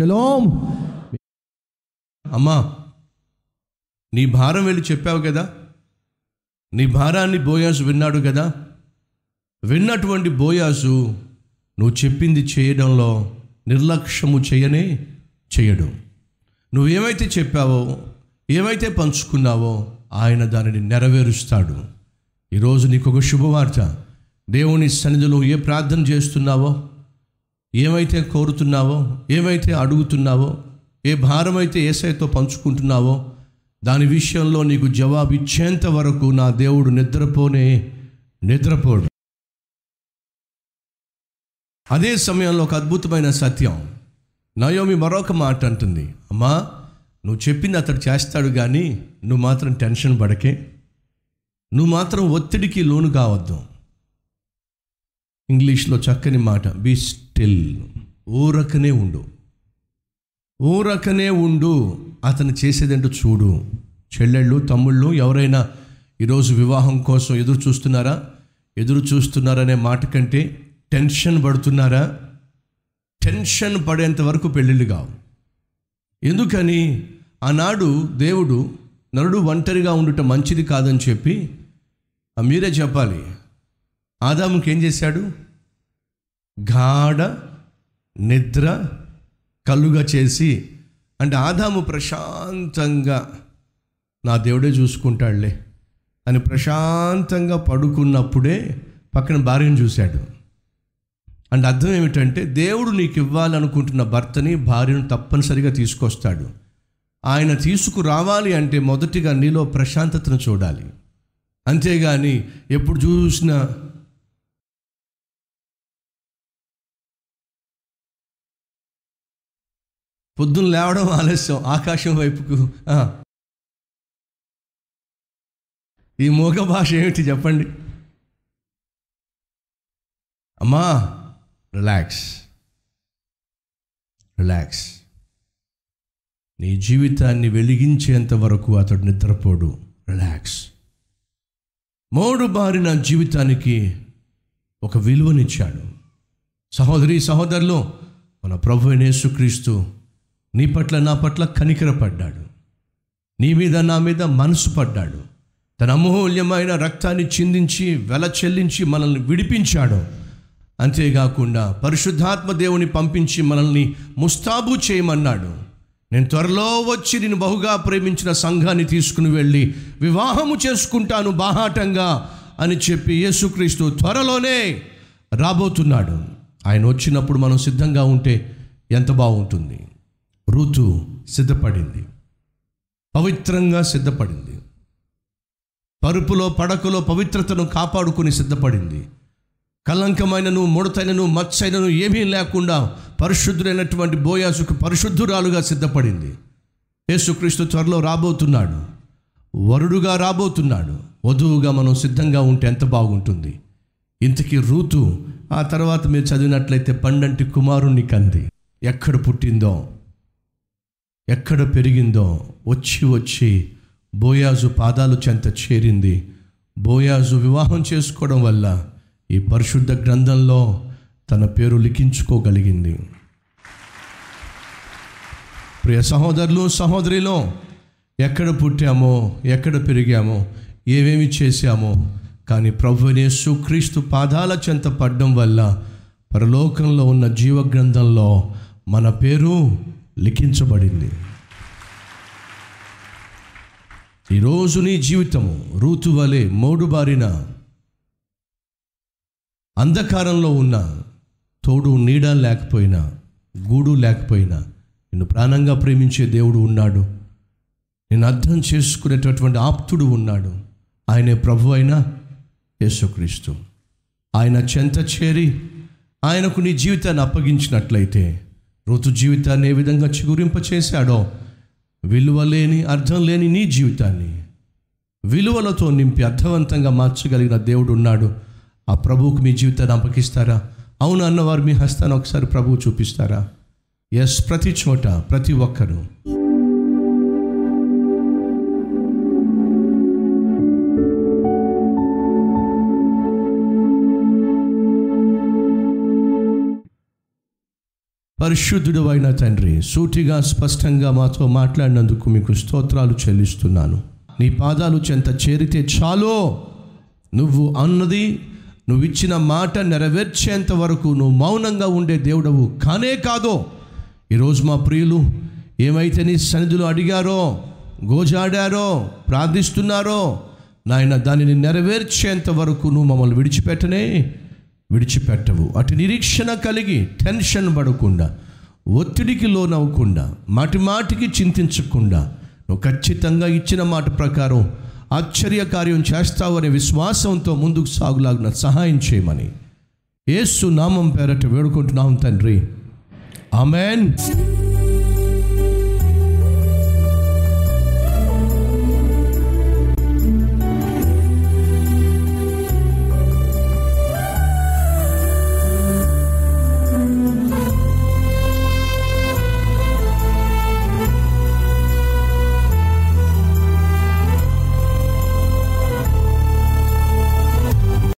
Shalom అమ్మా నీ భారం వెళ్ళి చెప్పావు కదా? నీ భారాన్ని బోయాసు విన్నాడు కదా? విన్నటువంటి బోయాసు నువ్వు చెప్పింది చేయడంలో నిర్లక్ష్యము చేయనే చేయడు. నువ్వేమైతే చెప్పావో ఏమైతే పంచుకున్నావో ఆయన దానిని నెరవేరుస్తాడు. ఈరోజు నీకు ఒక శుభవార్త. దేవుని సన్నిధిలో ఏ ప్రార్థన చేస్తున్నావో ఏమైతే కోరుతున్నావో ఏమైతే అడుగుతున్నావో ఏ భారమైతే ఏసైతో పంచుకుంటున్నావో దాని విషయంలో నీకు జవాబు ఇచ్చేంత వరకు నా దేవుడు నిద్రపోనే నిద్రపోడు. అదే సమయంలో ఒక అద్భుతమైన సత్యం. నయోమి మరొక మాట అంటుంది. అమ్మా నువ్వు చెప్పింది అతడు చేస్తాడు కానీ నువ్వు మాత్రం టెన్షన్ పడకే. నువ్వు మాత్రం ఒత్తిడికి లోను కావద్దు. ఇంగ్లీష్లో చక్కని మాట బీ స్టిల్ ఊరకనే ఉండు. ఊరకనే ఉండు. అతను చేసేదంటూ చూడు. చెల్లెళ్ళు తమ్ముళ్ళు ఎవరైనా ఈరోజు వివాహం కోసం ఎదురు చూస్తున్నారా? ఎదురు చూస్తున్నారనే మాట కంటే టెన్షన్ పడుతున్నారా? టెన్షన్ పడేంత వరకు పెళ్ళిళ్ళు కావు. ఎందుకని? ఆనాడు దేవుడు నరుడు ఒంటరిగా ఉండటం మంచిది కాదని చెప్పి మీరే చెప్పాలి. ఆదాముకి ఏం చేశాడు? గాఢ నిద్ర కలుగా చేసి అంటే ఆదాము ప్రశాంతంగా నా దేవుడే చూసుకుంటాడులే అని ప్రశాంతంగా పడుకున్నప్పుడే పక్కన భార్యను చూశాడు. అంటే అర్థం ఏమిటంటే దేవుడు నీకు ఇవ్వాలనుకుంటున్న భర్తని భార్యను తప్పనిసరిగా తీసుకొస్తాడు. ఆయన తీసుకురావాలి అంటే మొదటిగా నీలో ప్రశాంతతను చూడాలి. అంతేగాని ఎప్పుడు చూసినా పొద్దున్న లేవడం ఆలస్యం ఆకాశం వైపుకు ఈ మూగ భాష ఏమిటి చెప్పండి? అమ్మా రిలాక్స్. రిలాక్స్. నీ జీవితాన్ని వెలిగించేంత వరకు అతడు నిద్రపోడు. రిలాక్స్. మూడు బారిన జీవితానికి ఒక విలువనిచ్చాడు. సహోదరి సహోదరులు మన ప్రభు అయిన యేసుక్రీస్తు నీ పట్ల నా పట్ల కనికరపడ్డాడు. నీ మీద నా మీద మనసు పడ్డాడు. తన అమూల్యమైన రక్తాన్ని చిందించి వెల చెల్లించి మనల్ని విడిపించాడు. అంతేకాకుండా పరిశుద్ధాత్మ దేవుని పంపించి మనల్ని ముస్తాబు చేయమన్నాడు. నేను త్వరలో వచ్చి నేను బహుగా ప్రేమించిన సంఘాన్ని తీసుకుని వెళ్ళి వివాహము చేసుకుంటాను బాహాటంగా అని చెప్పి యేసుక్రీస్తు త్వరలోనే రాబోతున్నాడు. ఆయన వచ్చినప్పుడు మనం సిద్ధంగా ఉంటే ఎంత బాగుంటుంది. ఋతు సిద్ధపడింది. పవిత్రంగా సిద్ధపడింది. పరుపులో పడకలో పవిత్రతను కాపాడుకుని సిద్ధపడింది. కలంకమైనను ముడతైనను మచ్చైనను ఏమీ లేకుండా పరిశుద్ధుడైనటువంటి బోయాసుకు పరిశుద్ధురాలుగా సిద్ధపడింది. యేసుక్రీస్తు త్వరలో రాబోతున్నాడు. వరుడుగా రాబోతున్నాడు. వధువుగా మనం సిద్ధంగా ఉంటే ఎంత బాగుంటుంది. ఇంతకీ రూతు ఆ తర్వాత మీరు చదివినట్లయితే పండంటి కుమారుణ్ణి కంది. ఎక్కడ పుట్టిందో ఎక్కడ పెరిగిందో వచ్చి వచ్చి బోయాజు పాదాలు చెంత చేరింది. బోయాజు వివాహం చేసుకోవడం వల్ల ఈ పరిశుద్ధ గ్రంథంలో తన పేరు లిఖించుకోగలిగింది. ప్రియ సహోదరులు సహోదరిలో ఎక్కడ పుట్టామో ఎక్కడ పెరిగామో ఏమేమి చేశామో కానీ ప్రభునేసు క్రీస్తు పాదాల చెంత పడ్డం వల్ల పరలోకంలో ఉన్న జీవ గ్రంథంలో మన పేరు లిఖించబడింది. ఈరోజు నీ జీవితము రూతు వలె మోడుబారిన అంధకారంలో ఉన్న తోడు నీడ లేకపోయినా గూడు లేకపోయినా నిన్ను ప్రాణంగా ప్రేమించే దేవుడు ఉన్నాడు. నేను అర్థం చేసుకునేటటువంటి ఆప్తుడు ఉన్నాడు. ఆయనే ప్రభు అయిన యేసుక్రీస్తు. ఆయన చెంత చేరి ఆయనకు నీ జీవితాన్ని అప్పగించినట్లయితే ఋతు జీవితాన్ని ఏ విధంగా చిగురింప చేశాడో విలువ లేని అర్థం లేని నీ జీవితాన్ని విలువలతో నింపి అర్థవంతంగా మార్చగలిగిన దేవుడు ఉన్నాడు. ఆ ప్రభువుకు మీ జీవితాన్ని అప్పగిస్తారా అవును అన్నవారు మీ హస్తాన్ని ఒకసారి ప్రభువు చూపిస్తారా? ఎస్ ప్రతి చోట ప్రతి ఒక్కరూ. పరిశుద్ధుడు అయిన తండ్రి సూటిగా స్పష్టంగా మాతో మాట్లాడినందుకు మీకు స్తోత్రాలు చెల్లిస్తున్నాను. నీ పాదాలు చెంత చేరితే చాలో. నువ్వు అన్నది నువ్వు ఇచ్చిన మాట నెరవేర్చేంత వరకు నువ్వు మౌనంగా ఉండే దేవుడవు కానే కాదో. ఈరోజు మా ప్రియులు ఏమైతే నీ సన్నిధులు అడిగారో గోజాడారో ప్రార్థిస్తున్నారో నాయన దానిని నెరవేర్చేంత వరకు నువ్వు మమ్మల్ని విడిచిపెట్టనే. విడిచిపెట్టవు. అటు నిరీక్షణ కలిగి టెన్షన్ పడకుండా ఒత్తిడికి లోనవ్వకుండా మాటి మాటికి చింతించకుండా నువ్వు ఖచ్చితంగా ఇచ్చిన మాట ప్రకారం ఆశ్చర్య కార్యం చేస్తావనే విశ్వాసంతో ముందుకు సాగులాగిన సహాయం చేయమని. ఏసు నామం పేరట వేడుకుంటున్నాం తండ్రి. ఆమెన్.